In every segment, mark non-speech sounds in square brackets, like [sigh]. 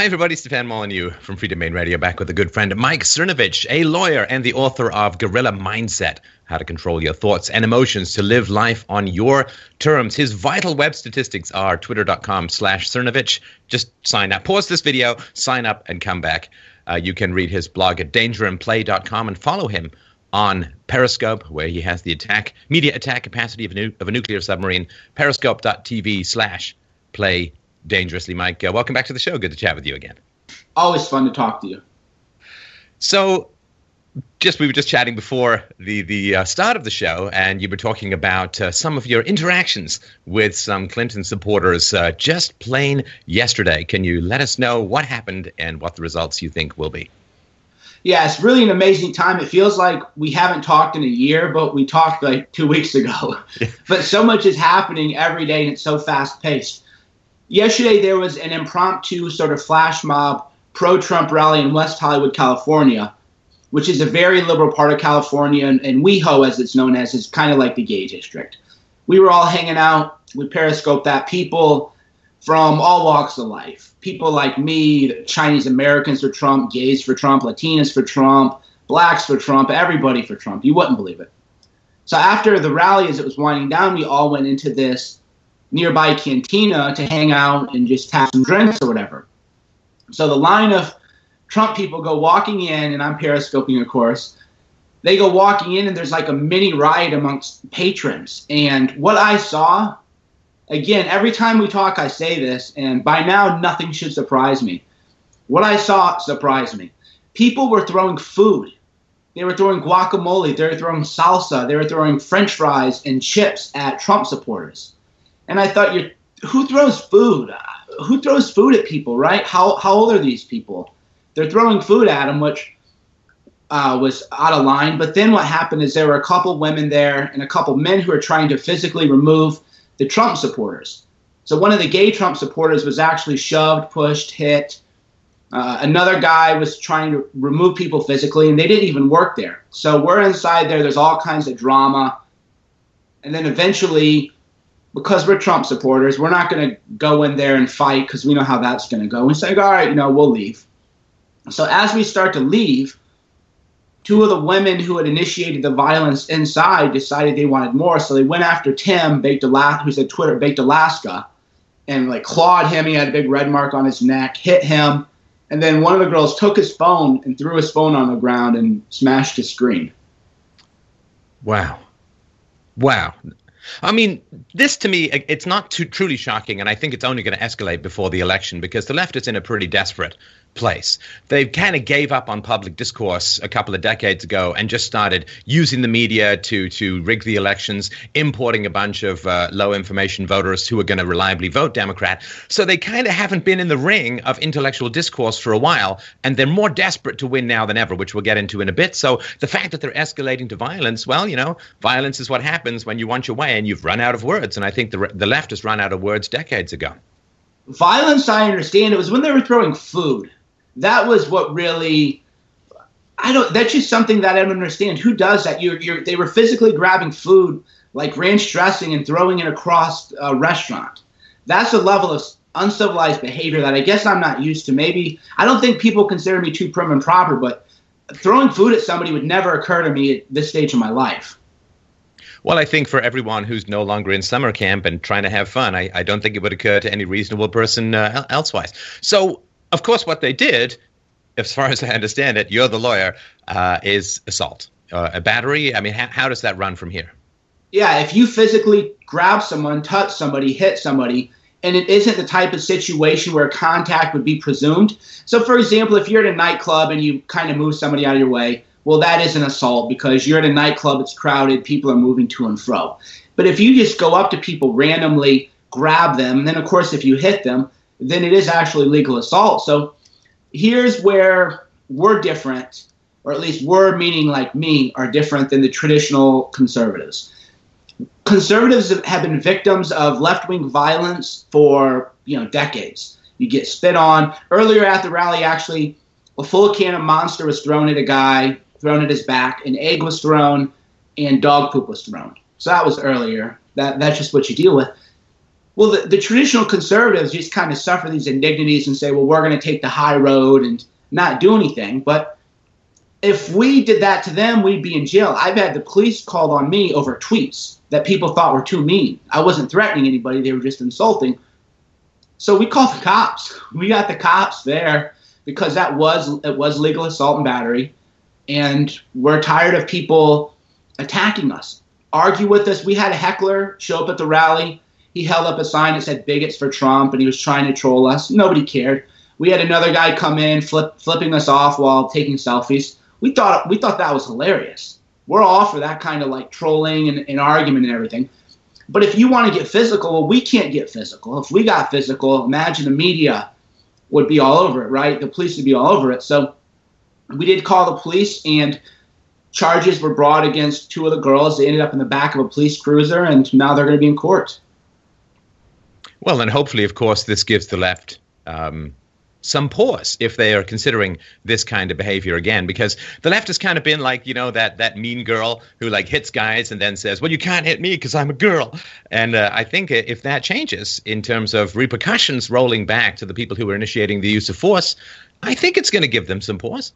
Hi, everybody. Stefan Molyneux from Freedomain Radio back with a good friend, Mike Cernovich, a lawyer and the author of Gorilla Mindset How to Control Your Thoughts and Emotions to Live Life on Your Terms. His vital web statistics are twitter.com slash Cernovich. Just sign up. Pause this video, sign up, and come back. Uh, you can read his blog at dangerandplay.com and follow him on Periscope, where he has the attack media attack capacity of a, nu- of a nuclear submarine. Periscope.tv slash play dangerously. Mike, uh, welcome back to the show. Good to chat with you again. Always fun to talk to you. So, just we were just chatting before the the uh, start of the show, and you were talking about uh, some of your interactions with some Clinton supporters uh, just plain yesterday. Can you let us know what happened and what the results you think will be? Yeah, it's really an amazing time. It feels like we haven't talked in a year, but we talked like two weeks ago. [laughs] but so much is happening every day, and it's so fast paced. Yesterday, there was an impromptu sort of flash mob pro Trump rally in West Hollywood, California, which is a very liberal part of California. And, and WeHo, as it's known as, is kind of like the gay district. We were all hanging out. We periscoped that. People from all walks of life. People like me, Chinese Americans for Trump, gays for Trump, Latinas for Trump, blacks for Trump, everybody for Trump. You wouldn't believe it. So after the rally, as it was winding down, we all went into this nearby cantina to hang out and just have some drinks or whatever. So the line of Trump people go walking in, and I'm periscoping, of course. They go walking in, and there's like a mini riot amongst patrons. And what I saw again, every time we talk, I say this, and by now, nothing should surprise me. What I saw surprised me. People were throwing food. They were throwing guacamole. They were throwing salsa. They were throwing french fries and chips at Trump supporters. And I thought, you who throws food? Who throws food at people, right? How, how old are these people? They're throwing food at them, which uh, was out of line. But then what happened is there were a couple women there and a couple men who were trying to physically remove the Trump supporters. So one of the gay Trump supporters was actually shoved, pushed, hit. Uh, another guy was trying to remove people physically, and they didn't even work there. So we're inside there. There's all kinds of drama. And then eventually, because we're Trump supporters, we're not going to go in there and fight because we know how that's going to go. We say, all right, you know, we'll leave. So as we start to leave, two of the women who had initiated the violence inside decided they wanted more, so they went after Tim, baked Alaska, who said Twitter, baked Alaska, and like clawed him. He had a big red mark on his neck, hit him, and then one of the girls took his phone and threw his phone on the ground and smashed his screen. Wow. Wow. I mean, this to me, it's not too truly shocking, and I think it's only going to escalate before the election because the left is in a pretty desperate place. They kind of gave up on public discourse a couple of decades ago and just started using the media to to rig the elections, importing a bunch of uh, low information voters who are going to reliably vote Democrat. So they kind of haven't been in the ring of intellectual discourse for a while, and they're more desperate to win now than ever, which we'll get into in a bit. So the fact that they're escalating to violence, well, you know, violence is what happens when you want your way and you've run out of words. And I think the the left has run out of words decades ago. Violence, I understand. It was when they were throwing food that was what really I don't. That's just something that I don't understand. Who does that? You're, you're, they were physically grabbing food like ranch dressing and throwing it across a restaurant. That's a level of uncivilized behavior that I guess I'm not used to. Maybe I don't think people consider me too prim and proper, but throwing food at somebody would never occur to me at this stage of my life. Well, I think for everyone who's no longer in summer camp and trying to have fun, I, I don't think it would occur to any reasonable person uh, elsewise. So of course, what they did, as far as I understand it, you're the lawyer, uh, is assault. Uh, a battery. I mean, how, how does that run from here? Yeah, if you physically grab someone, touch somebody, hit somebody, and it isn't the type of situation where contact would be presumed. So, for example, if you're at a nightclub and you kind of move somebody out of your way, well, that is an assault because you're at a nightclub, it's crowded, people are moving to and fro. But if you just go up to people randomly, grab them, and then, of course, if you hit them, then it is actually legal assault. So here's where we're different, or at least we're meaning like me, are different than the traditional conservatives. Conservatives have been victims of left-wing violence for you know decades. You get spit on. Earlier at the rally, actually, a full can of Monster was thrown at a guy, thrown at his back. An egg was thrown, and dog poop was thrown. So that was earlier. That that's just what you deal with well, the, the traditional conservatives just kind of suffer these indignities and say, well, we're going to take the high road and not do anything. But if we did that to them, we'd be in jail. I've had the police called on me over tweets that people thought were too mean. I wasn't threatening anybody, they were just insulting. So we called the cops. [laughs] We got the cops there because that was it was legal assault and battery. And we're tired of people attacking us. Argue with us. We had a heckler show up at the rally. He held up a sign that said bigots for Trump and he was trying to troll us. Nobody cared. We had another guy come in flip, flipping us off while taking selfies we thought we thought that was hilarious. We're all for that kind of like trolling and, and argument and everything. But if you want to get physical, well, we can't get physical. If we got physical, imagine the media would be all over it, right? The police would be all over it. So we did call the police, and charges were brought against two of the girls. They ended up in the back of a police cruiser, and now they're going to be in court. Well, and hopefully, of course, this gives the left um, some pause if they are considering this kind of behavior again because the left has kind of been like you know that that mean girl who like hits guys and then says well you can't hit me because i'm a girl. And uh, i think if that changes in terms of repercussions rolling back to the people who are initiating the use of force i think it's going to give them some pause.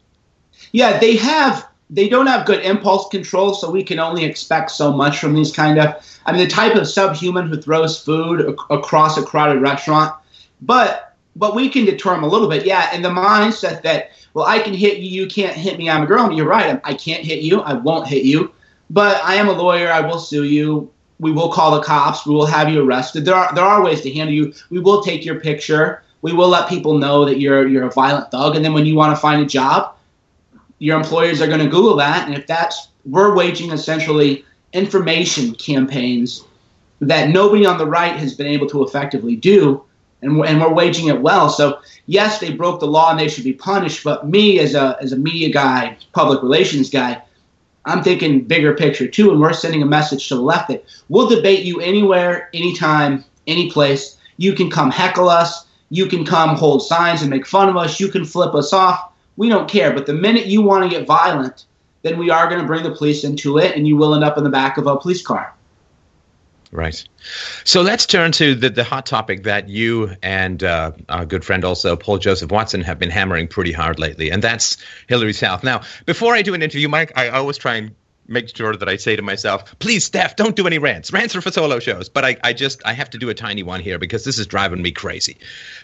Yeah they have they don't have good impulse control so we can only expect so much from these kind of i mean the type of subhuman who throws food ac- across a crowded restaurant but but we can deter them a little bit. Yeah, and the mindset that well, I can hit you, you can't hit me. I'm a girl. You're right. I can't hit you. I won't hit you. But I am a lawyer. I will sue you. We will call the cops. We will have you arrested. There are there are ways to handle you. We will take your picture. We will let people know that you're you're a violent thug. And then when you want to find a job, your employers are going to Google that. And if that's we're waging essentially information campaigns that nobody on the right has been able to effectively do and we're, and we're waging it well. So yes, they broke the law and they should be punished. But me as a as a media guy, public relations guy, I'm thinking bigger picture too, and we're sending a message to the left that we'll debate you anywhere, anytime, any place. You can come heckle us. You can come hold signs and make fun of us. You can flip us off. We don't care. But the minute you want to get violent, then we are going to bring the police into it, and you will end up in the back of a police car. Right. So let's turn to the, the hot topic that you and uh, our good friend also, Paul Joseph Watson, have been hammering pretty hard lately, and that's Hillary's health. Now, before I do an interview, Mike, I always try and make sure that I say to myself, please, Steph, don't do any rants. Rants are for solo shows. But I, I just, I have to do a tiny one here because this is driving me crazy.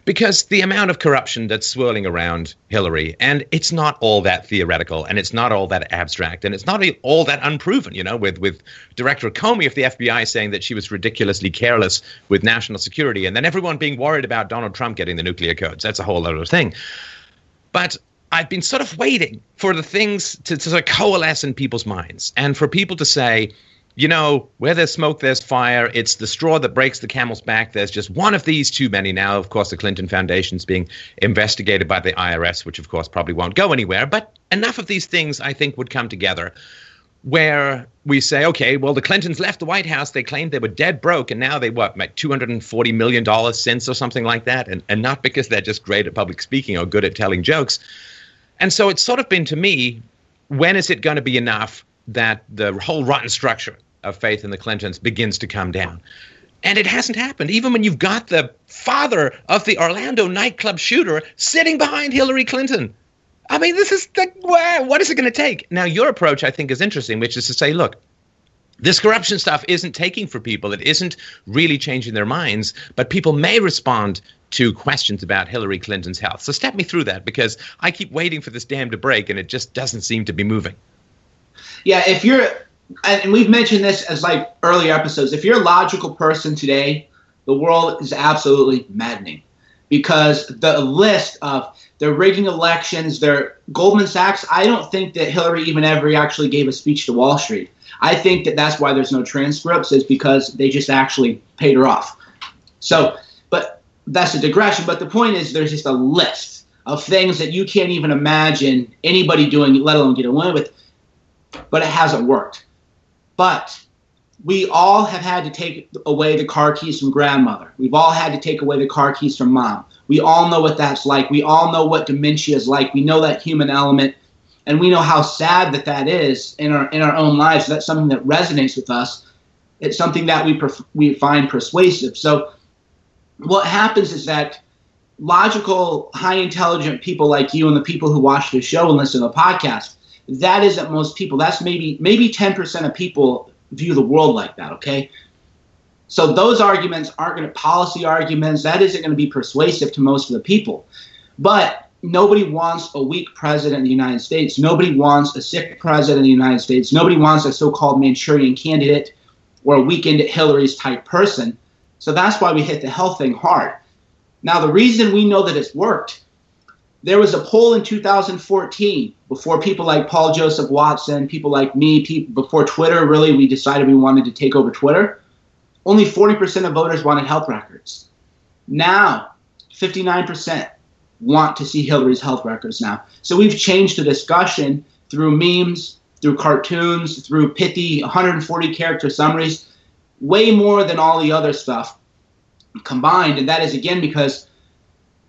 Because the amount of corruption that's swirling around Hillary, and it's not all that theoretical, and it's not all that abstract, and it's not all that unproven, you know, with, with Director Comey of the FBI saying that she was ridiculously careless with national security, and then everyone being worried about Donald Trump getting the nuclear codes. That's a whole other thing. But I've been sort of waiting for the things to, to sort of coalesce in people's minds and for people to say, you know, where there's smoke, there's fire. It's the straw that breaks the camel's back. There's just one of these too many now. Of course, the Clinton Foundation is being investigated by the IRS, which of course probably won't go anywhere. But enough of these things, I think, would come together where we say, okay, well, the Clintons left the White House. They claimed they were dead broke, and now they what, make two hundred and forty million dollars since, or something like that. And and not because they're just great at public speaking or good at telling jokes and so it's sort of been to me, when is it going to be enough that the whole rotten structure of faith in the Clintons begins to come down? And it hasn't happened. Even when you've got the father of the Orlando nightclub shooter sitting behind Hillary Clinton. I mean, this is the, what is it going to take? Now, your approach, I think, is interesting, which is to say, look, this corruption stuff isn't taking for people. It isn't really changing their minds, but people may respond to questions about Hillary Clinton's health. So step me through that because I keep waiting for this dam to break and it just doesn't seem to be moving. Yeah, if you're, and we've mentioned this as like earlier episodes, if you're a logical person today, the world is absolutely maddening because the list of they're rigging elections, they're Goldman Sachs. I don't think that Hillary even ever actually gave a speech to Wall Street. I think that that's why there's no transcripts is because they just actually paid her off. So, that's a digression. But the point is, there's just a list of things that you can't even imagine anybody doing, let alone get away with. But it hasn't worked. But we all have had to take away the car keys from grandmother. We've all had to take away the car keys from mom. We all know what that's like. We all know what dementia is like. We know that human element and we know how sad that that is in our in our own lives. That's something that resonates with us. It's something that we we find persuasive. So what happens is that logical, high intelligent people like you and the people who watch the show and listen to the podcast, that isn't most people. That's maybe maybe 10% of people view the world like that, okay? So those arguments aren't going to policy arguments. That isn't going to be persuasive to most of the people. But nobody wants a weak president in the United States. Nobody wants a sick president in the United States. Nobody wants a so-called Manchurian candidate or a weekend at Hillary's type person. So that's why we hit the health thing hard. Now, the reason we know that it's worked, there was a poll in 2014 before people like Paul Joseph Watson, people like me, people, before Twitter really, we decided we wanted to take over Twitter. Only 40% of voters wanted health records. Now, 59% want to see Hillary's health records now. So we've changed the discussion through memes, through cartoons, through pithy 140 character summaries, way more than all the other stuff combined. And that is again because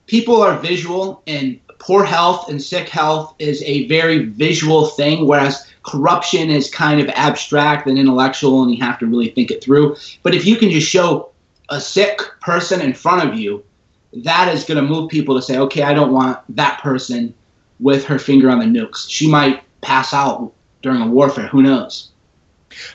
people are visual and poor health and sick health is a very visual thing, whereas corruption is kind of abstract and intellectual and you have to really think it through. But if you can just show a sick person in front of you, that is going to move people to say, okay, I don't want that person with her finger on the nukes. She might pass out during a warfare. Who knows?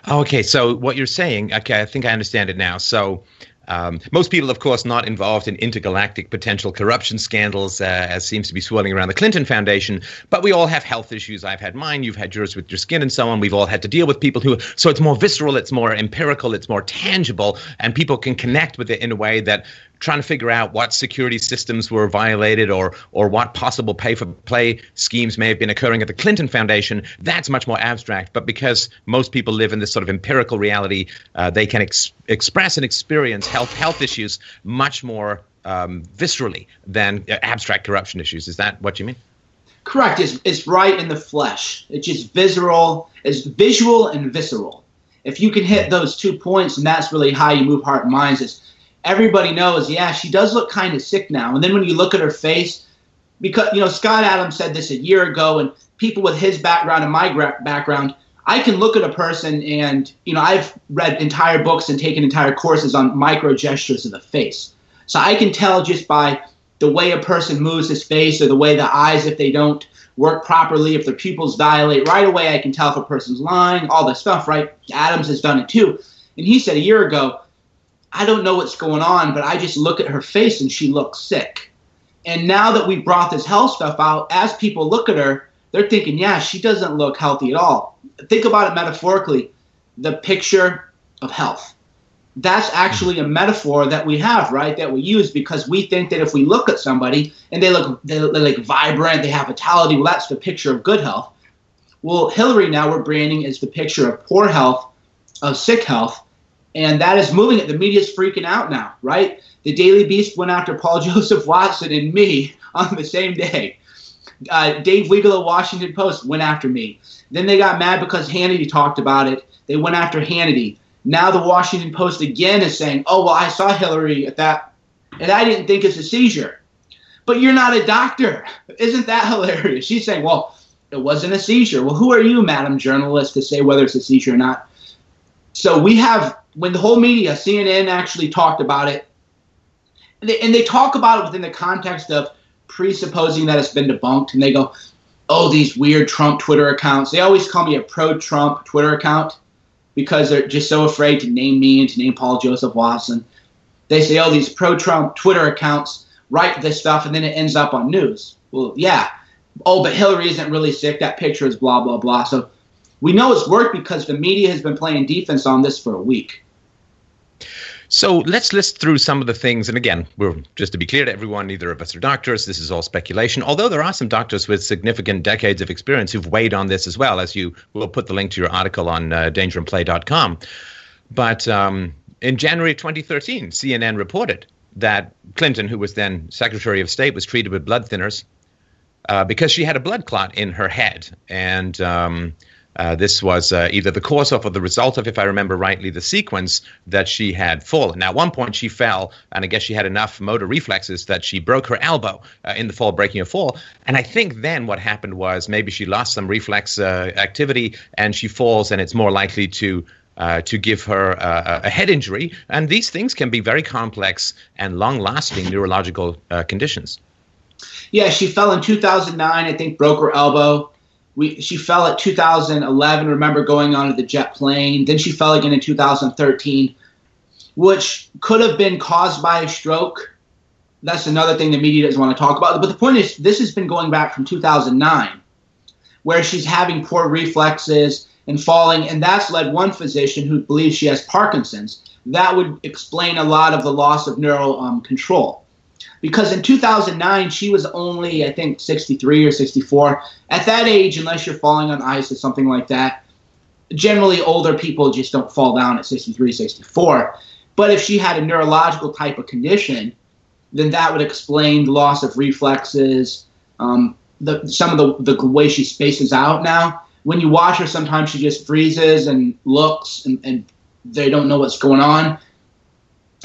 Okay, so what you're saying, okay, I think I understand it now. So um, most people, of course, not involved in intergalactic potential corruption scandals, uh, as seems to be swirling around the Clinton Foundation. But we all have health issues. I've had mine. You've had yours with your skin and so on. We've all had to deal with people who. So it's more visceral. It's more empirical. It's more tangible, and people can connect with it in a way that trying to figure out what security systems were violated or or what possible pay for play schemes may have been occurring at the Clinton Foundation. That's much more abstract. But because most people live in this sort of empirical reality, uh, they can ex- express and experience health health issues much more um, viscerally than uh, abstract corruption issues. Is that what you mean? Correct. It's, it's right in the flesh. It's just visceral. It's visual and visceral. If you can hit those two points, and that's really how you move heart and minds. Is everybody knows, yeah, she does look kind of sick now. And then when you look at her face, because you know Scott Adams said this a year ago, and people with his background and my background, I can look at a person and you know I've read entire books and taken entire courses on micro gestures of the face, so I can tell just by the way a person moves his face or the way the eyes, if they don't work properly, if their pupils dilate, right away I can tell if a person's lying, all this stuff, right? Adams has done it too. And he said a year ago, I don't know what's going on, but I just look at her face and she looks sick. And now that we brought this health stuff out, as people look at her, they're thinking, yeah, she doesn't look healthy at all. Think about it metaphorically the picture of health. That's actually a metaphor that we have, right? That we use because we think that if we look at somebody and they look they're, like vibrant, they have vitality, well, that's the picture of good health. Well, Hillary now we're branding as the picture of poor health, of sick health, and that is moving it. The media's freaking out now, right? The Daily Beast went after Paul [laughs] Joseph Watson and me on the same day. Uh, Dave Weigel of Washington Post went after me. Then they got mad because Hannity talked about it. They went after Hannity. Now the Washington Post again is saying, "Oh well, I saw Hillary at that, and I didn't think it's a seizure." But you're not a doctor. [laughs] Isn't that hilarious? She's saying, "Well, it wasn't a seizure." Well, who are you, madam journalist, to say whether it's a seizure or not? So we have when the whole media, CNN actually talked about it, and they, and they talk about it within the context of presupposing that it's been debunked, and they go, "Oh, these weird Trump Twitter accounts." They always call me a pro-Trump Twitter account because they're just so afraid to name me and to name Paul Joseph Watson. They say, "Oh, these pro-Trump Twitter accounts write this stuff, and then it ends up on news." Well, yeah. Oh, but Hillary isn't really sick. That picture is blah blah blah. So we know it's worked because the media has been playing defense on this for a week. So let's list through some of the things. And again, we're just to be clear to everyone, neither of us are doctors. This is all speculation. Although there are some doctors with significant decades of experience who've weighed on this as well, as you will put the link to your article on uh, dangerandplay.com. But um, in January 2013, CNN reported that Clinton, who was then Secretary of State, was treated with blood thinners uh, because she had a blood clot in her head. And um, uh, this was uh, either the cause of or the result of, if I remember rightly, the sequence that she had fallen. Now, at one point she fell, and I guess she had enough motor reflexes that she broke her elbow uh, in the fall, breaking her fall. And I think then what happened was maybe she lost some reflex uh, activity and she falls, and it's more likely to uh, to give her a head injury. And these things can be very complex and long lasting neurological conditions. Yeah, she fell in 2009, I think, broke her elbow. We, she fell at 2011, remember going onto the jet plane. Then she fell again in 2013, which could have been caused by a stroke. That's another thing the media doesn't want to talk about. But the point is, this has been going back from 2009, where she's having poor reflexes and falling, and that's led one physician who believes she has Parkinson's. That would explain a lot of the loss of neural um, control. Because in 2009, she was only, I think, 63 or 64. At that age, unless you're falling on ice or something like that, generally older people just don't fall down at 63, 64. But if she had a neurological type of condition, then that would explain the loss of reflexes, um, the, some of the, the way she spaces out now when you watch her, sometimes she just freezes and looks, and, and they don't know what's going on.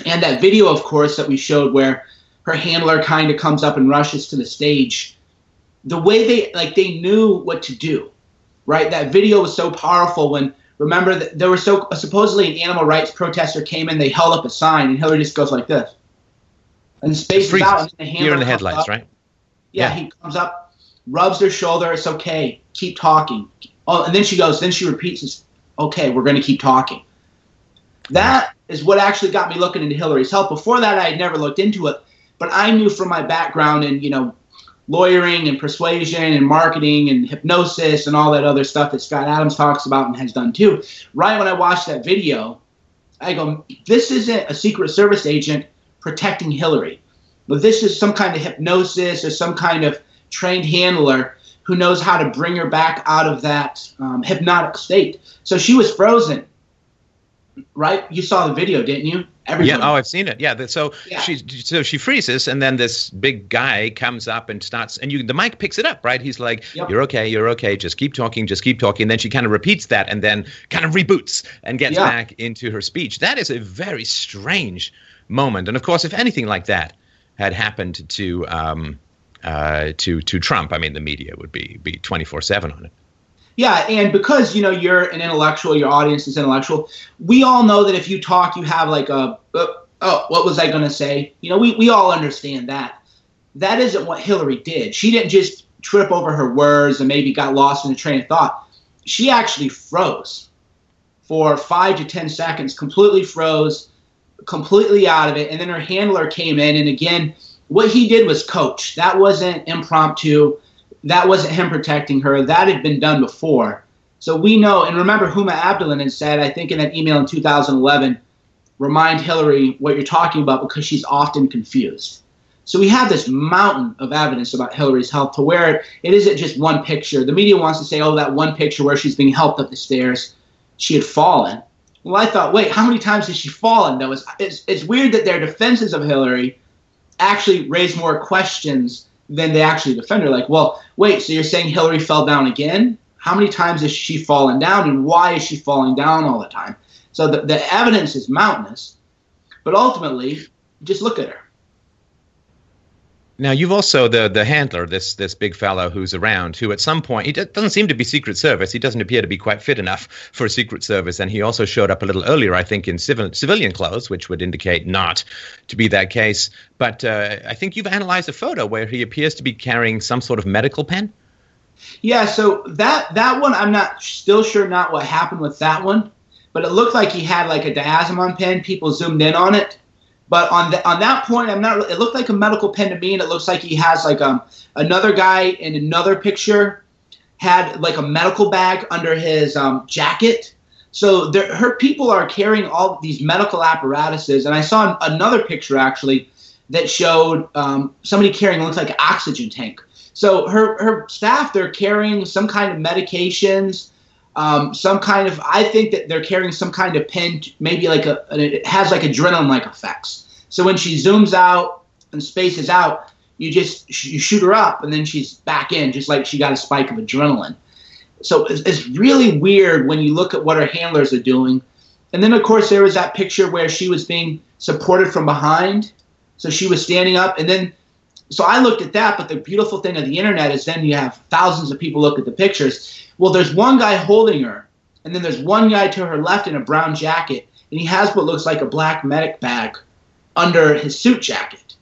And that video, of course, that we showed where her handler kind of comes up and rushes to the stage. The way they like they knew what to do, right? That video was so powerful when remember that there was so supposedly an animal rights protester came in, they held up a sign, and Hillary just goes like this, and spaces out, and the handler in the headlights, up. right? Yeah, yeah, he comes up, rubs their shoulder. It's okay. Keep talking. Oh, and then she goes, then she repeats okay, we're going to keep talking. That is what actually got me looking into Hillary's health. Before that, I had never looked into it, but I knew from my background in, you know, lawyering and persuasion and marketing and hypnosis and all that other stuff that Scott Adams talks about and has done too. Right when I watched that video, I go, this isn't a Secret Service agent protecting Hillary. But this is some kind of hypnosis or some kind of trained handler who knows how to bring her back out of that um, hypnotic state. So she was frozen, right? You saw the video, didn't you? Yeah. Oh, I've seen it. Yeah. So yeah. she so she freezes, and then this big guy comes up and starts, and you the mic picks it up, right? He's like, yep. "You're okay. You're okay. Just keep talking. Just keep talking." And then she kind of repeats that, and then kind of reboots and gets yeah. back into her speech. That is a very strange moment, and of course, if anything like that had happened to um, uh, to to Trump, I mean, the media would be be twenty four seven on it. Yeah, and because you know you're an intellectual, your audience is intellectual. We all know that if you talk, you have like a uh, oh, what was I going to say? You know, we we all understand that. That isn't what Hillary did. She didn't just trip over her words and maybe got lost in a train of thought. She actually froze for five to ten seconds, completely froze, completely out of it, and then her handler came in and again what he did was coach. That wasn't impromptu. That wasn't him protecting her. That had been done before. So we know, and remember, Huma Abedin had said, I think in that email in 2011, remind Hillary what you're talking about because she's often confused. So we have this mountain of evidence about Hillary's health to where it isn't just one picture. The media wants to say, oh, that one picture where she's being helped up the stairs, she had fallen. Well, I thought, wait, how many times has she fallen? Though it's, it's, it's weird that their defenses of Hillary actually raise more questions than they actually defend her. Like, well, wait, so you're saying Hillary fell down again? How many times has she fallen down, and why is she falling down all the time? So the, the evidence is mountainous, but ultimately, just look at her. Now you've also the the handler, this this big fellow who's around, who at some point he doesn't seem to be Secret Service. He doesn't appear to be quite fit enough for Secret Service, and he also showed up a little earlier, I think, in civil, civilian clothes, which would indicate not to be that case. But uh, I think you've analyzed a photo where he appears to be carrying some sort of medical pen. Yeah, so that that one, I'm not still sure not what happened with that one, but it looked like he had like a diazepam pen. People zoomed in on it but on the, on that point, I'm not. It looked like a medical and it looks like he has like um another guy in another picture had like a medical bag under his um, jacket. So there, her people are carrying all these medical apparatuses, and I saw another picture actually that showed um, somebody carrying looks like oxygen tank. So her her staff they're carrying some kind of medications, um, some kind of I think that they're carrying some kind of pen, maybe like a it has like adrenaline like effects. So when she zooms out and spaces out, you just you shoot her up and then she's back in, just like she got a spike of adrenaline. So it's, it's really weird when you look at what her handlers are doing. And then of course there was that picture where she was being supported from behind. So she was standing up and then so I looked at that, but the beautiful thing of the internet is then you have thousands of people look at the pictures. Well, there's one guy holding her, and then there's one guy to her left in a brown jacket, and he has what looks like a black medic bag under his suit jacket.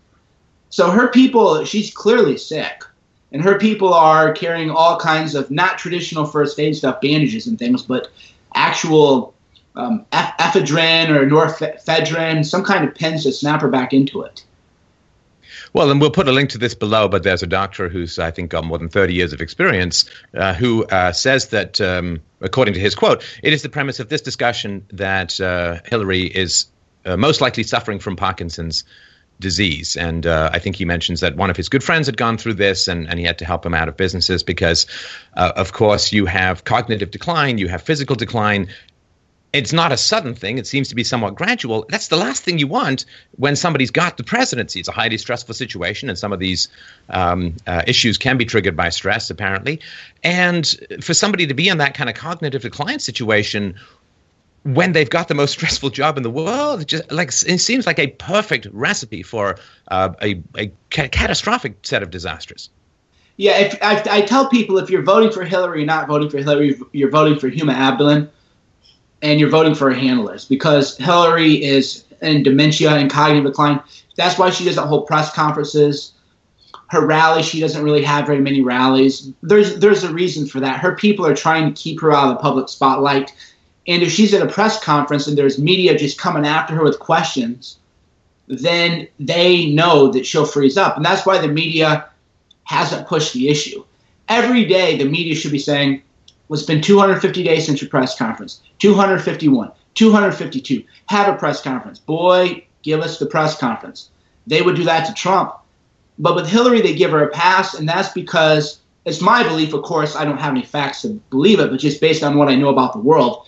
So her people, she's clearly sick. And her people are carrying all kinds of not traditional first aid stuff, bandages and things, but actual um, ephedrine or norepinephrine, some kind of pens to snap her back into it. Well, and we'll put a link to this below, but there's a doctor who's, I think, got more than 30 years of experience uh, who uh, says that, um, according to his quote, it is the premise of this discussion that uh, Hillary is uh, most likely suffering from Parkinson's disease. And uh, I think he mentions that one of his good friends had gone through this and, and he had to help him out of businesses because, uh, of course, you have cognitive decline, you have physical decline, it's not a sudden thing. It seems to be somewhat gradual. That's the last thing you want when somebody's got the presidency. It's a highly stressful situation, and some of these um, uh, issues can be triggered by stress, apparently. And for somebody to be in that kind of cognitive decline situation when they've got the most [laughs] stressful job in the world, it just like it seems like a perfect recipe for uh, a, a ca- catastrophic set of disasters. Yeah, if, I, I, tell people if you're voting for Hillary, you're not voting for Hillary, you're voting for Huma Abedin and you're voting for a handlers because Hillary is in dementia and cognitive decline. That's why she doesn't hold press conferences. Her rallies, she doesn't really have very many rallies. There's there's a reason for that. Her people are trying to keep her out of the public spotlight. And if she's at a press conference and there's media just coming after her with questions, then they know that she'll freeze up. And that's why the media hasn't pushed the issue. Every day, the media should be saying, well, it's been 250 days since your press conference. 251, 252. Have a press conference. Boy, give us the press conference. They would do that to Trump. But with Hillary, they give her a pass, and that's because it's my belief, of course, I don't have any facts to believe it, but just based on what I know about the world,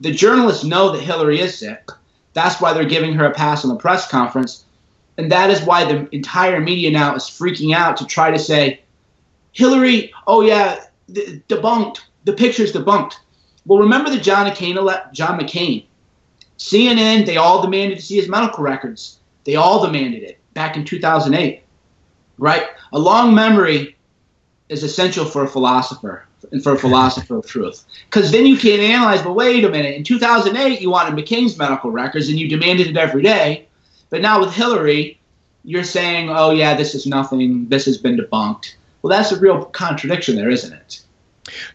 the journalists know that Hillary is sick. That's why they're giving her a pass on the press conference. And that is why the entire media now is freaking out to try to say, Hillary, oh yeah, debunked the picture's debunked. Well, remember the John McCain, John McCain. CNN, they all demanded to see his medical records. They all demanded it back in 2008, right? A long memory is essential for a philosopher and for a [laughs] philosopher of truth. Because then you can analyze, but wait a minute, in 2008, you wanted McCain's medical records and you demanded it every day. But now with Hillary, you're saying, oh, yeah, this is nothing, this has been debunked. Well, that's a real contradiction there, isn't it?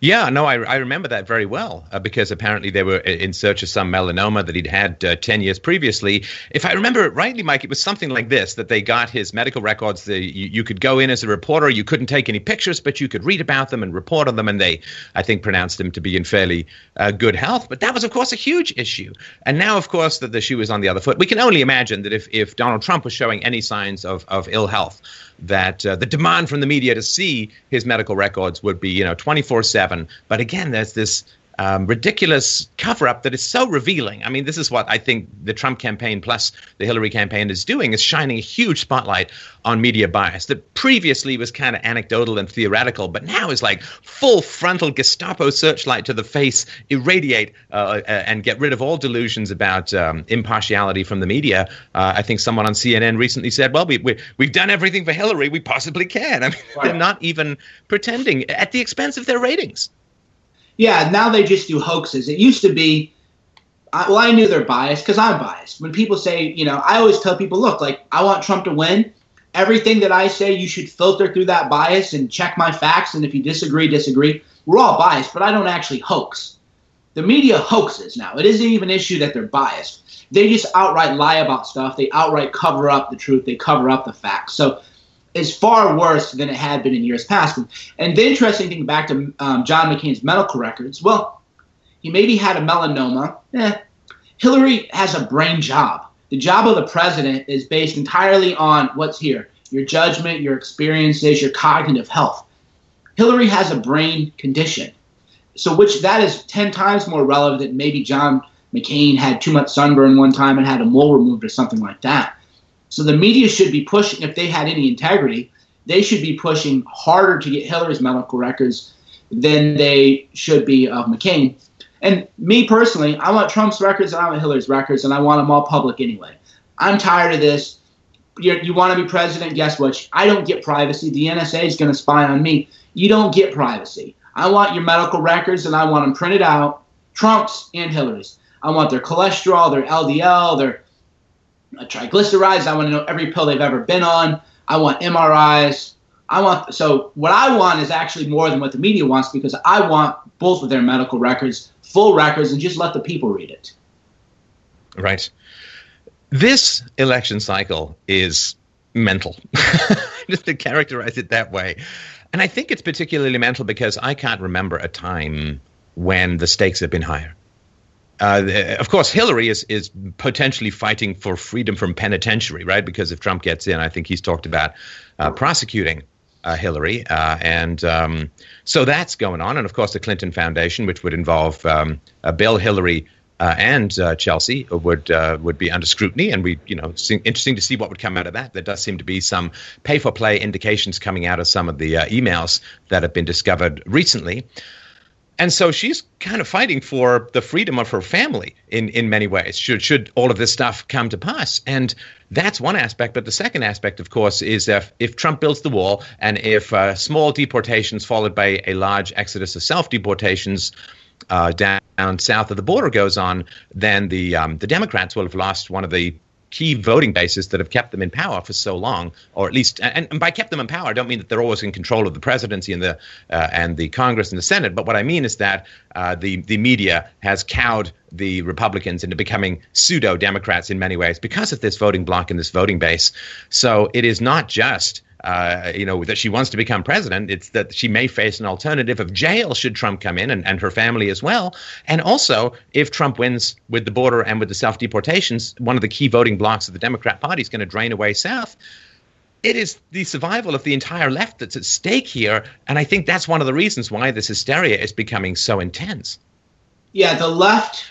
Yeah, no, I, I remember that very well uh, because apparently they were in search of some melanoma that he'd had uh, 10 years previously. If I remember it rightly, Mike, it was something like this that they got his medical records. The, you, you could go in as a reporter, you couldn't take any pictures, but you could read about them and report on them. And they, I think, pronounced him to be in fairly uh, good health. But that was, of course, a huge issue. And now, of course, that the shoe is on the other foot. We can only imagine that if, if Donald Trump was showing any signs of, of ill health, that uh, the demand from the media to see his medical records would be, you know, 24 7. But again, there's this um, ridiculous cover up that is so revealing. I mean, this is what I think the Trump campaign plus the Hillary campaign is doing is shining a huge spotlight on media bias that previously was kind of anecdotal and theoretical, but now is like full frontal Gestapo searchlight to the face, irradiate uh, uh, and get rid of all delusions about um, impartiality from the media. Uh, I think someone on CNN recently said, well, we, we, we've done everything for Hillary we possibly can. I mean, [laughs] they're not even pretending at the expense of their ratings. Yeah, now they just do hoaxes. It used to be, I, well, I knew they're biased because I'm biased. When people say, you know, I always tell people, look, like, I want Trump to win. Everything that I say, you should filter through that bias and check my facts. And if you disagree, disagree. We're all biased, but I don't actually hoax. The media hoaxes now. It isn't even an issue that they're biased. They just outright lie about stuff. They outright cover up the truth. They cover up the facts. So is far worse than it had been in years past. And, the interesting thing back to um, John McCain's medical records, well, he maybe had a melanoma. Eh, Hillary has a brain job. The job of the president is based entirely on what's here your judgment, your experiences, your cognitive health. Hillary has a brain condition. So, which that is 10 times more relevant than maybe John McCain had too much sunburn one time and had a mole removed or something like that. So the media should be pushing, if they had any integrity, they should be pushing harder to get Hillary's medical records than they should be of McCain. And me personally, I want Trump's records and I want Hillary's records, and I want them all public anyway. I'm tired of this. You're, you want to be president? Guess what? I don't get privacy. The NSA is going to spy on me. You don't get privacy. I want your medical records, and I want them printed out Trump's and Hillary's. I want their cholesterol, their LDL, their triglycerides. I want to know every pill they've ever been on. I want MRIs. I want so what I want is actually more than what the media wants because I want both of their medical records, full records, and just let the people read it. Right. This election cycle is mental, [laughs] just to characterize it that way. And I think it's particularly mental because I can't remember a time when the stakes have been higher. Uh, of course, Hillary is is potentially fighting for freedom from penitentiary, right? Because if Trump gets in, I think he's talked about uh, prosecuting uh, Hillary, uh, and um, so that's going on. And of course, the Clinton Foundation, which would involve um, Bill, Hillary, uh, and uh, Chelsea would uh, would be under scrutiny, and we you know it's interesting to see what would come out of that. There does seem to be some pay for play indications coming out of some of the emails that have been discovered recently. And so she's kind of fighting for the freedom of her family in, in many ways, should, should all of this stuff come to pass. And that's one aspect. But the second aspect, of course, is if, if Trump builds the wall and if uh, small deportations followed by a large exodus of self deportations uh, down, down, south of the border goes on, then the, um, the Democrats will have lost one of the key voting bases that have kept them in power for so long, or at least, and, and by kept them in power, I don't mean that they're always in control of the presidency and the uh, and the Congress and the Senate, but what I mean is that uh, the the media has cowed the Republicans into becoming pseudo Democrats in many ways because of this voting bloc and this voting base. So it is not just uh, you know, that she wants to become president. It's that she may face an alternative of jail should Trump come in and, and her family as well. And also, if Trump wins with the border and with the self deportations, one of the key voting blocks of the Democrat Party is going to drain away south. It is the survival of the entire left that's at stake here. And I think that's one of the reasons why this hysteria is becoming so intense. Yeah, the left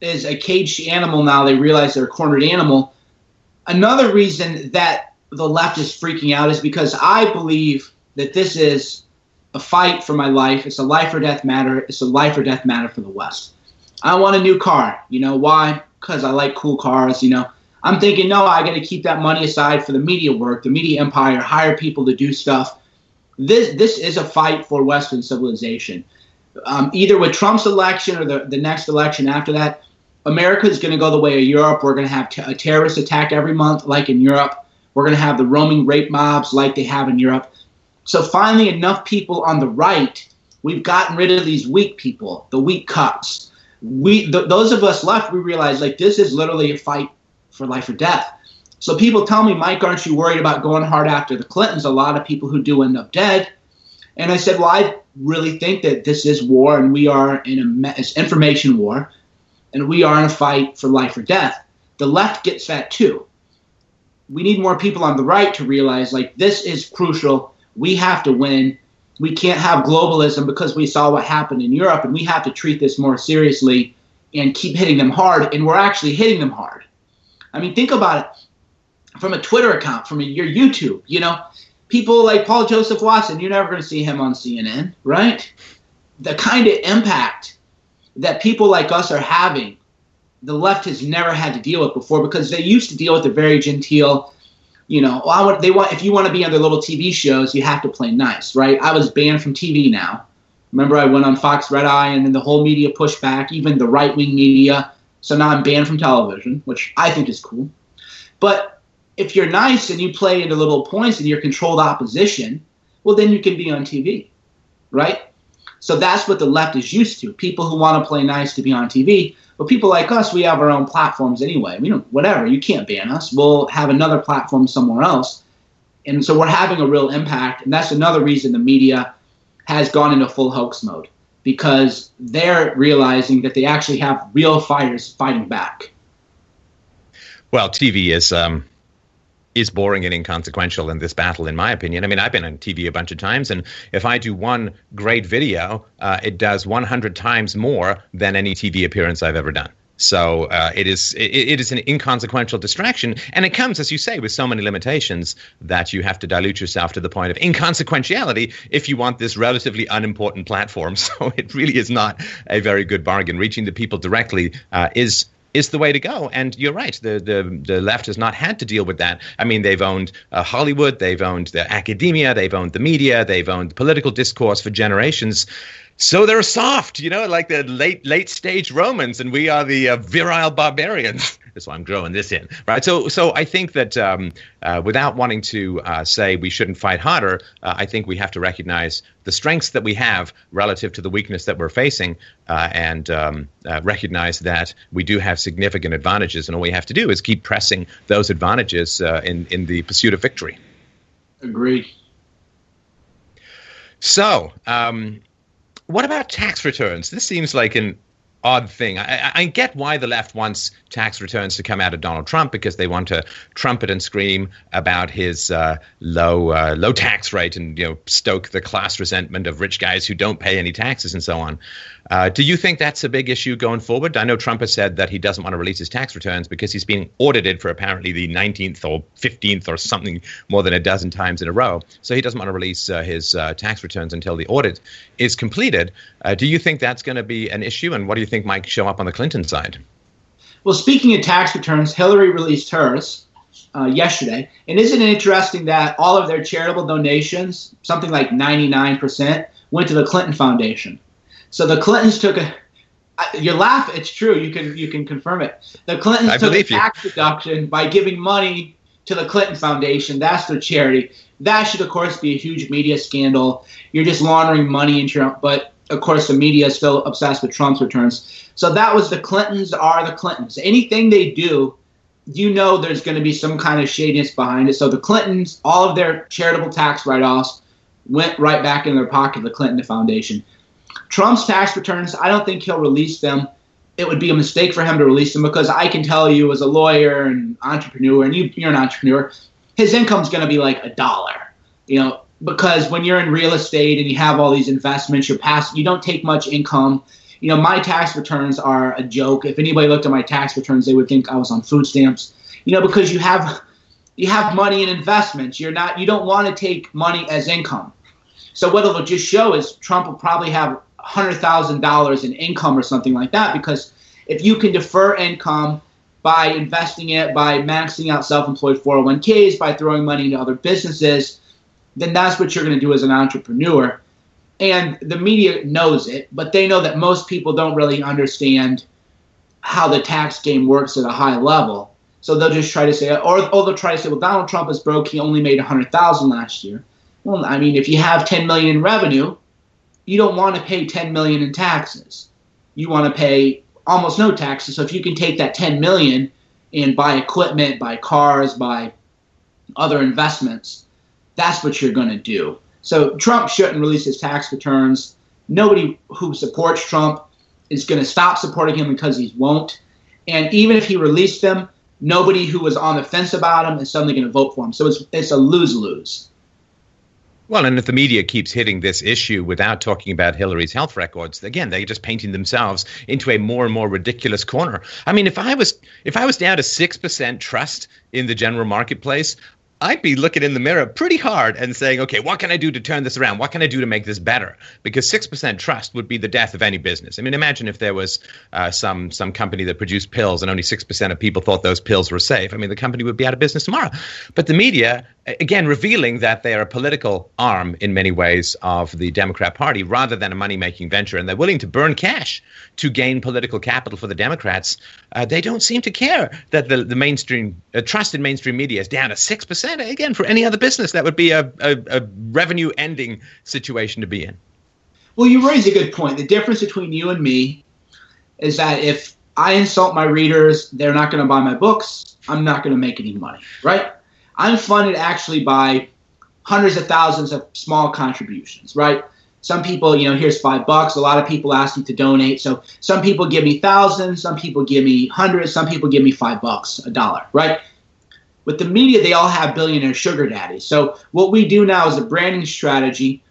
is a caged animal now. They realize they're a cornered animal. Another reason that the left is freaking out is because I believe that this is a fight for my life. It's a life or death matter. It's a life or death matter for the West. I want a new car. You know why? Because I like cool cars. You know, I'm thinking, no, I got to keep that money aside for the media work, the media empire, hire people to do stuff. This this is a fight for Western civilization. Um, either with Trump's election or the, the next election after that, America is going to go the way of Europe. We're going to have t- a terrorist attack every month, like in Europe. We're going to have the roaming rape mobs like they have in Europe. So finally, enough people on the right, we've gotten rid of these weak people, the weak cops. We, th- those of us left, we realize like this is literally a fight for life or death. So people tell me, Mike, aren't you worried about going hard after the Clintons? A lot of people who do end up dead. And I said, well, I really think that this is war, and we are in a it's information war, and we are in a fight for life or death. The left gets that too we need more people on the right to realize like this is crucial. We have to win. We can't have globalism because we saw what happened in Europe, and we have to treat this more seriously and keep hitting them hard. And we're actually hitting them hard. I mean, think about it from a Twitter account, from a, your YouTube. You know, people like Paul Joseph Watson. You're never going to see him on CNN, right? The kind of impact that people like us are having the left has never had to deal with before because they used to deal with the very genteel, you know, well, I want, they want if you want to be on their little TV shows, you have to play nice, right? I was banned from TV now. Remember, I went on Fox Red Eye, and then the whole media pushed back, even the right wing media. So now I'm banned from television, which I think is cool. But if you're nice and you play into little points and you're controlled opposition, well, then you can be on TV, right? So that's what the left is used to. People who want to play nice to be on TV. But people like us, we have our own platforms anyway. We don't, whatever, you can't ban us. We'll have another platform somewhere else. And so we're having a real impact. And that's another reason the media has gone into full hoax mode because they're realizing that they actually have real fighters fighting back. Well, TV is um, is boring and inconsequential in this battle, in my opinion. I mean, I've been on TV a bunch of times, and if I do one great video, uh, it does 100 times more than any TV appearance I've ever done. So uh, it is it, it is an inconsequential distraction, and it comes, as you say, with so many limitations that you have to dilute yourself to the point of inconsequentiality if you want this relatively unimportant platform. [laughs] So it really is not a very good bargain. Reaching the people directly uh, is is the way to go. And you're right. The, the, the left has not had to deal with that. I mean, they've owned uh, Hollywood, they've owned the academia, they've owned the media, they've owned political discourse for generations. So they're soft, you know, like the late late stage Romans, and we are the uh, virile barbarians. [laughs] Why I'm growing this in, right? So, so I think that um, uh, without wanting to uh, say we shouldn't fight harder, uh, I think we have to recognize the strengths that we have relative to the weakness that we're facing, uh, and um, uh, recognize that we do have significant advantages, and all we have to do is keep pressing those advantages in in the pursuit of victory. Agreed. So, um, what about tax returns? This seems like an odd thing. I, I, get why the left wants tax returns to come out of Donald Trump because they want to trumpet and scream about his uh, low uh, low tax rate and you know stoke the class resentment of rich guys who don't pay any taxes and so on. Uh, do you think that's a big issue going forward? I know Trump has said that he doesn't want to release his tax returns because he's being audited for apparently the 19th or 15th or something more than a dozen times in a row. So he doesn't want to release uh, his uh, tax returns until the audit is completed. Uh, do you think that's going to be an issue? And what do you think might show up on the Clinton side? Well, speaking of tax returns, Hillary released hers. Uh, yesterday. And isn't it interesting that all of their charitable donations, something like 99%, went to the Clinton Foundation? So the Clintons took a. You laugh. It's true. You can you can confirm it. The Clintons I took a tax you. deduction by giving money to the Clinton Foundation. That's their charity. That should, of course, be a huge media scandal. You're just laundering money into your. But of course, the media is still obsessed with Trump's returns. So that was the Clintons are the Clintons. Anything they do, you know, there's going to be some kind of shadiness behind it. So the Clintons, all of their charitable tax write-offs went right back in their pocket. The Clinton Foundation. Trump's tax returns, I don't think he'll release them. It would be a mistake for him to release them because I can tell you, as a lawyer and entrepreneur, and you, you're an entrepreneur, his income's going to be like a dollar. You know, because when you're in real estate and you have all these investments, you're past, you don't take much income. You know, my tax returns are a joke. If anybody looked at my tax returns, they would think I was on food stamps. You know, because you have you have money in investments. You're not you don't want to take money as income. So what it'll just show is Trump will probably have $100,000 in income or something like that because if you can defer income by investing it, by maxing out self employed 401ks, by throwing money into other businesses, then that's what you're going to do as an entrepreneur. And the media knows it, but they know that most people don't really understand how the tax game works at a high level. So they'll just try to say, or, or they'll try to say, well, Donald Trump is broke. He only made 100000 last year. Well, I mean, if you have 10 million in revenue, you don't want to pay 10 million in taxes. You want to pay almost no taxes. So if you can take that 10 million and buy equipment, buy cars, buy other investments, that's what you're going to do. So Trump shouldn't release his tax returns. Nobody who supports Trump is going to stop supporting him because he won't. And even if he released them, nobody who was on the fence about him is suddenly going to vote for him. So it's it's a lose lose. Well, and if the media keeps hitting this issue without talking about Hillary's health records, again, they're just painting themselves into a more and more ridiculous corner. I mean, if I was if I was down to six percent trust in the general marketplace, I'd be looking in the mirror pretty hard and saying, okay, what can I do to turn this around? What can I do to make this better? Because 6% trust would be the death of any business. I mean, imagine if there was uh, some, some company that produced pills and only 6% of people thought those pills were safe. I mean, the company would be out of business tomorrow. But the media, again, revealing that they are a political arm in many ways of the Democrat Party rather than a money making venture, and they're willing to burn cash to gain political capital for the Democrats, uh, they don't seem to care that the, the mainstream, uh, trust in mainstream media is down to 6% again, for any other business, that would be a, a, a revenue ending situation to be in. Well, you raise a good point. The difference between you and me is that if I insult my readers, they're not going to buy my books. I'm not going to make any money, right? I'm funded actually by hundreds of thousands of small contributions, right? Some people, you know, here's five bucks. A lot of people ask me to donate. So some people give me thousands, some people give me hundreds, some people give me five bucks, a dollar, right? With the media, they all have billionaire sugar daddies. So what we do now is a branding strategy.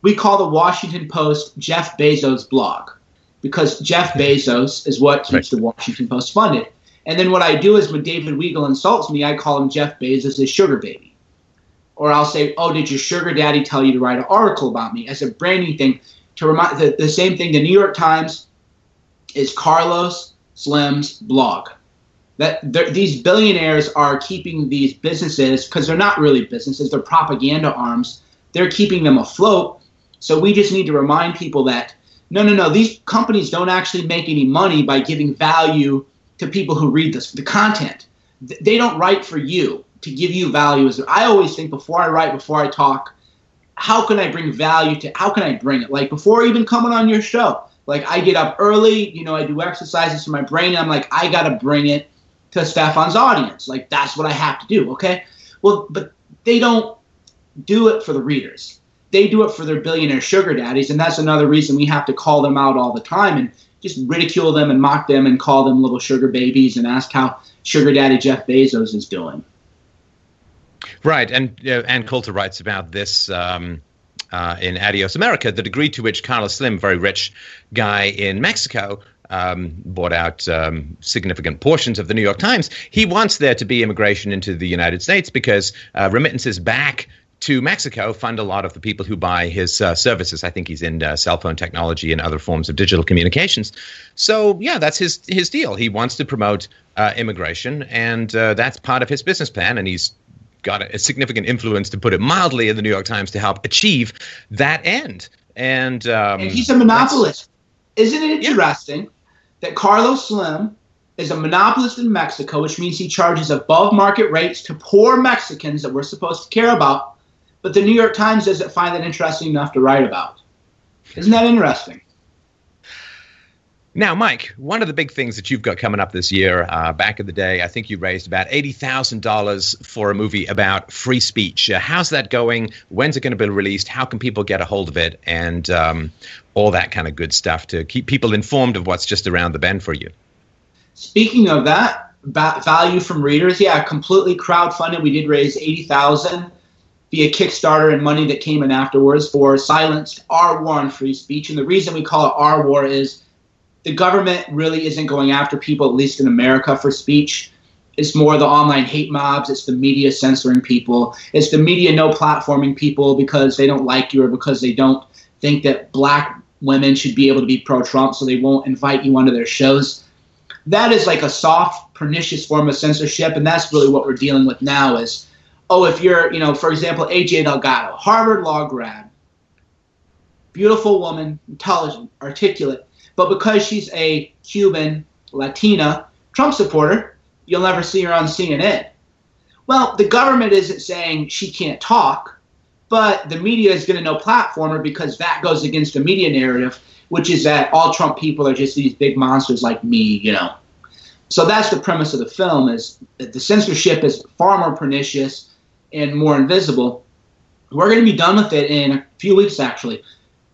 We call the Washington Post Jeff Bezos blog because Jeff mm-hmm. Bezos is what keeps right. the Washington Post funded. And then what I do is when David Weigel insults me, I call him Jeff Bezos' sugar baby. Or I'll say, oh, did your sugar daddy tell you to write an article about me as a branding thing to remind the, the same thing. The New York Times is Carlos Slim's blog. That these billionaires are keeping these businesses because they're not really businesses; they're propaganda arms. They're keeping them afloat. So we just need to remind people that no, no, no. These companies don't actually make any money by giving value to people who read this the content. They don't write for you to give you value. I always think before I write, before I talk, how can I bring value to? How can I bring it? Like before even coming on your show, like I get up early, you know, I do exercises for my brain. I'm like, I got to bring it to Stefan's audience. Like that's what I have to do. Okay. Well, but they don't do it for the readers. They do it for their billionaire sugar daddies, and that's another reason we have to call them out all the time and just ridicule them and mock them and call them little sugar babies and ask how sugar daddy Jeff Bezos is doing. Right, and uh, Ann Coulter writes about this. Um uh, in Adios America, the degree to which Carlos Slim, very rich guy in Mexico, um, bought out um, significant portions of the New York Times. He wants there to be immigration into the United States because uh, remittances back to Mexico fund a lot of the people who buy his uh, services. I think he's in uh, cell phone technology and other forms of digital communications. So yeah, that's his his deal. He wants to promote uh, immigration, and uh, that's part of his business plan. And he's got a, a, significant influence, to put it mildly, in the New York Times to help achieve that end. And, um, and he's a monopolist. Isn't it interesting yeah. That Carlos Slim is a monopolist in Mexico, which means he charges above market rates to poor Mexicans that we're supposed to care about, but the New York Times doesn't find that interesting enough to write about. Isn't that interesting? Now, Mike, one of the big things that you've got coming up this year, uh, back in the day, I think you raised about $80,000 for a movie about free speech. Uh, how's that going? When's it going to be released? How can people get a hold of it? And um, all that kind of good stuff to keep people informed of what's just around the bend for you. Speaking of that, value from readers, yeah, completely crowdfunded. We did raise 80000 via Kickstarter and money that came in afterwards for Silenced Our War on Free Speech. And the reason we call it Our War is the government really isn't going after people, at least in America, for speech. It's more the online hate mobs. It's the media censoring people. It's the media no platforming people because they don't like you or because they don't think that black women should be able to be pro Trump, so they won't invite you onto their shows. That is like a soft, pernicious form of censorship, and that's really what we're dealing with now. Is oh, if you're, you know, for example, AJ Delgado, Harvard law grad, beautiful woman, intelligent, articulate but because she's a Cuban Latina Trump supporter, you'll never see her on CNN. Well, the government isn't saying she can't talk, but the media is going to no platform her because that goes against the media narrative, which is that all Trump people are just these big monsters like me, you know. So that's the premise of the film: is that the censorship is far more pernicious and more invisible. We're going to be done with it in a few weeks, actually.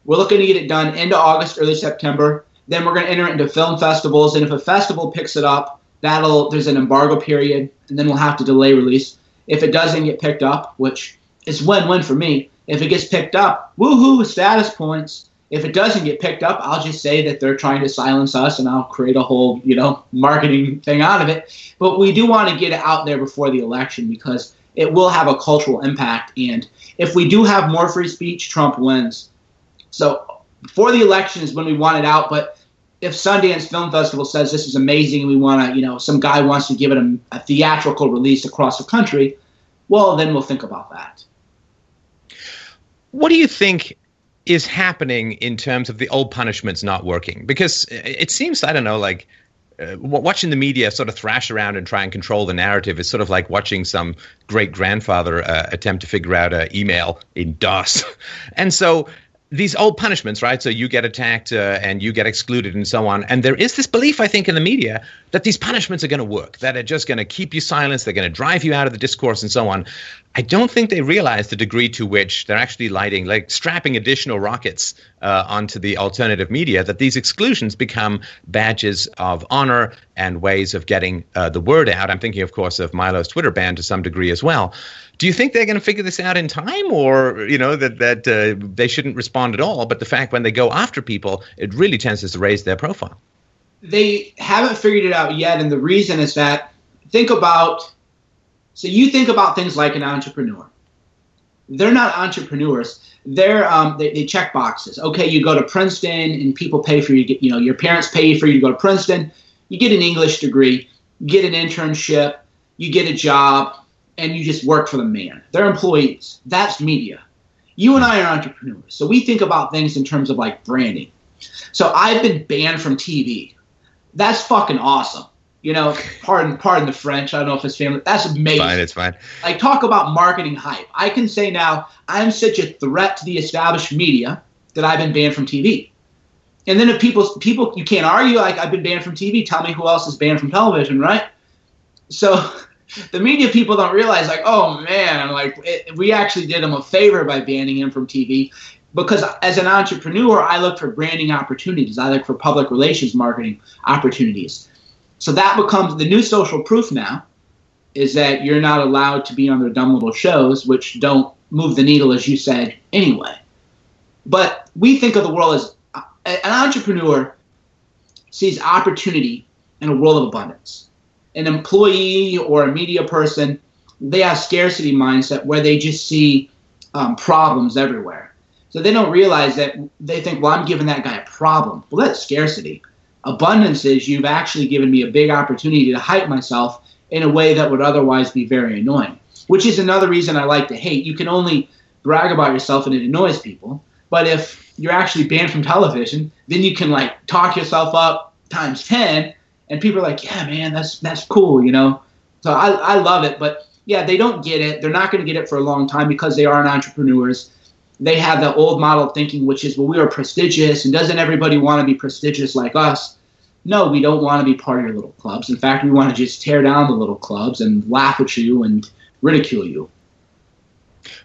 We're looking to get it done into August, early September. Then we're going to enter it into film festivals, and if a festival picks it up, that'll there's an embargo period, and then we'll have to delay release. If it doesn't get picked up, which is win-win for me, if it gets picked up, woohoo, status points. If it doesn't get picked up, I'll just say that they're trying to silence us, and I'll create a whole you know [laughs] marketing thing out of it. But we do want to get it out there before the election because it will have a cultural impact. And if we do have more free speech, Trump wins. So before the election is when we want it out, but if Sundance Film Festival says this is amazing, and we want to, you know, some guy wants to give it a, a, theatrical release across the country, well, then we'll think about that. What do you think is happening in terms of the old punishments not working? Because it seems, I don't know, like uh, watching the media sort of thrash around and try and control the narrative is sort of like watching some great grandfather uh, attempt to figure out an email in DOS. [laughs] and so these old punishments, right? So you get attacked uh, and you get excluded and so on. And there is this belief, I think, in the media that these punishments are going to work, that are just going to keep you silent, they're going to drive you out of the discourse and so on. I don't think they realize the degree to which they're actually lighting, like strapping additional rockets uh, onto the alternative media, that these exclusions become badges of honor and ways of getting uh, the word out. I'm thinking, of course, of Milo's Twitter ban to some degree as well. Do you think they're going to figure this out in time, or you know that that uh, they shouldn't respond at all? But the fact when they go after people, it really tends to raise their profile. They haven't figured it out yet, and the reason is that think about. So you think about things like an entrepreneur. They're not entrepreneurs. They're um, they, they check boxes. Okay, you go to Princeton, and people pay for you. You know, your parents pay for you to go to Princeton. You get an English degree, you get an internship, you get a job, and you just work for the man. They're employees. That's media. You and I are entrepreneurs. So we think about things in terms of like branding. So I've been banned from TV. That's fucking awesome. You know, pardon pardon the French. I don't know if it's family. That's amazing. Fine, it's fine. Like talk about marketing hype. I can say now I'm such a threat to the established media that I've been banned from TV. And then if people people you can't argue like I've been banned from TV, tell me who else is banned from television, right? So [laughs] the media people don't realize like, oh man, like it, we actually did him a favor by banning him from TV because as an entrepreneur, I look for branding opportunities. I look for public relations marketing opportunities. So that becomes the new social proof now is that you're not allowed to be on their dumb little shows, which don't move the needle, as you said, anyway. But we think of the world as an entrepreneur sees opportunity in a world of abundance. An employee or a media person, they have scarcity mindset where they just see um, problems everywhere. So they don't realize that they think, well, I'm giving that guy a problem. Well, that's scarcity. Abundance is you've actually given me a big opportunity to hype myself in a way that would otherwise be very annoying, which is another reason I like to hate. You can only brag about yourself and it annoys people. But if you're actually banned from television, then you can like talk yourself up times 10 and people are like, yeah, man, that's, that's cool, you know? So I, I love it. But yeah, they don't get it. They're not going to get it for a long time because they aren't entrepreneurs they have the old model of thinking, which is, well, we are prestigious, and doesn't everybody want to be prestigious like us? No, we don't want to be part of your little clubs. In fact, we want to just tear down the little clubs and laugh at you and ridicule you.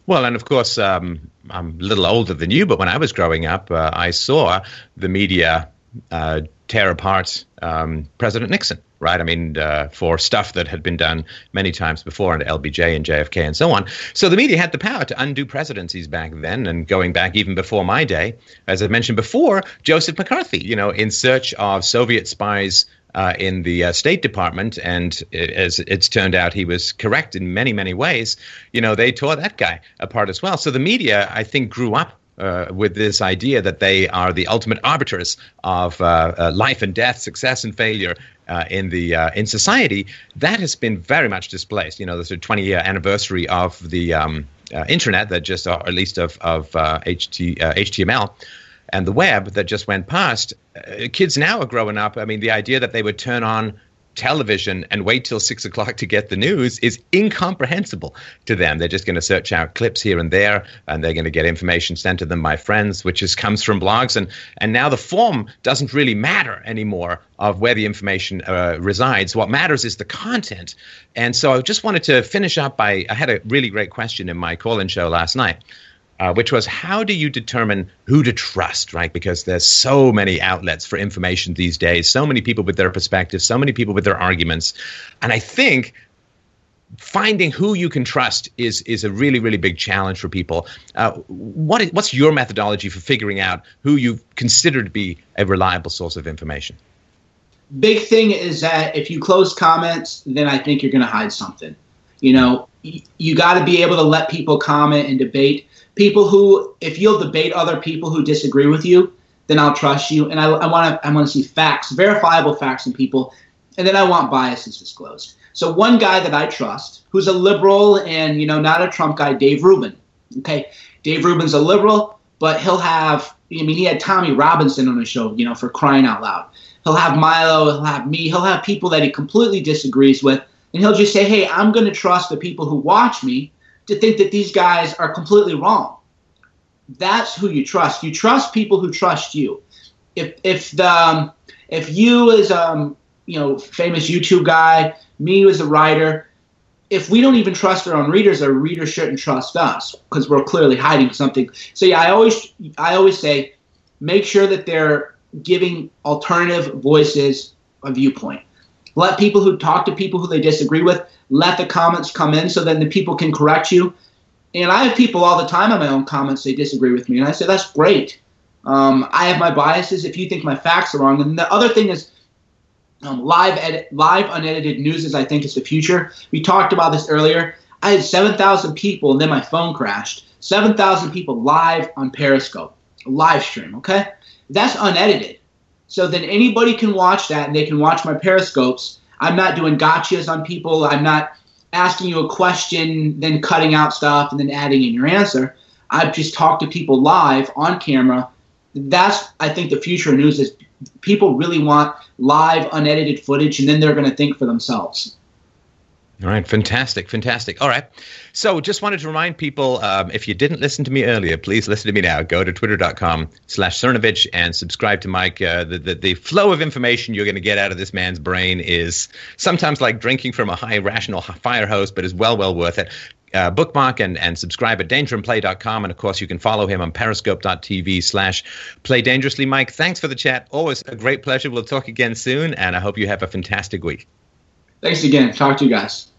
Well, and of course, um, I'm a little older than you, but when I was growing up, uh, I saw the media uh, tear apart um, President Nixon right? I mean, uh, for stuff that had been done many times before under LBJ and JFK and so on. So the media had the power to undo presidencies back then, and going back even before my day, as I mentioned before, Joseph McCarthy, you know, in search of Soviet spies. Uh, in the uh, State Department, and it, as it's turned out, he was correct in many, many ways. You know, they tore that guy apart as well. So the media, I think, grew up uh, with this idea that they are the ultimate arbiters of uh, uh, life and death, success and failure uh, in the uh, in society, that has been very much displaced. You know, there's a 20 year anniversary of the um, uh, internet that just, or at least of of HT, HTML. And the web that just went past, kids now are growing up. I mean, the idea that they would turn on television and wait till six o'clock to get the news is incomprehensible to them. They're just going to search out clips here and there, and they're going to get information sent to them by friends, which is comes from blogs. And and now the form doesn't really matter anymore of where the information uh, resides. What matters is the content. And so I just wanted to finish up by I had a really great question in my call-in show last night uh, which was how do you determine who to trust, right? Because there's so many outlets for information these days, so many people with their perspectives, so many people with their arguments. And I think finding who you can trust is is a really really big challenge for people. Uh, what is, what's your methodology for figuring out who you consider to be a reliable source of information? Big thing is that if you close comments, then I think you're going to hide something. You know, you got to be able to let people comment and debate people who, if you'll debate other people who disagree with you, then I'll trust you. And I want to I want to see facts, verifiable facts in people, and then I want biases disclosed. So one guy that I trust, who's a liberal and you know not a Trump guy, Dave Rubin. Okay, Dave Rubin's a liberal, but he'll have. I mean, he had Tommy Robinson on his show, you know, for crying out loud. He'll have Milo, he'll have me, he'll have people that he completely disagrees with, and he'll just say, "Hey, I'm going to trust the people who watch me to think that these guys are completely wrong. That's who you trust. You trust people who trust you. If if the um, if you as um you know famous YouTube guy, me as a writer, if we don't even trust our own readers, our readers shouldn't trust us because we're clearly hiding something. So yeah, I always I always say make sure that they're giving alternative voices a viewpoint. Let people who talk to people who they disagree with let the comments come in so then the people can correct you. And I have people all the time on my own comments they disagree with me, and I say that's great. Um, I have my biases. If you think my facts are wrong, and the other thing is um, live live unedited news is I think is the future. We talked about this earlier. I had 7,000 people, and then my phone crashed. 7,000 people live on Periscope, live stream. Okay, that's unedited. So then anybody can watch that and they can watch my periscopes. I'm not doing gotchas on people. I'm not asking you a question, then cutting out stuff and then adding in your answer. I've just talked to people live on camera. That's I think the future of news is people really want live unedited footage and then they're going to think for themselves. All right, fantastic, fantastic. All right. So just wanted to remind people, um, if you didn't listen to me earlier, please listen to me now. Go to twitter.com slash Cernovich and subscribe to Mike. Uh, the, the, the flow of information you're going to get out of this man's brain is sometimes like drinking from a high rational fire hose, but is well, well worth it. Uh, bookmark and, and subscribe at dangerandplay.com. And of course, you can follow him on periscope.tv slash play dangerously. Mike, thanks for the chat. Always a great pleasure. We'll talk again soon. And I hope you have a fantastic week. Thanks again. Talk to you guys.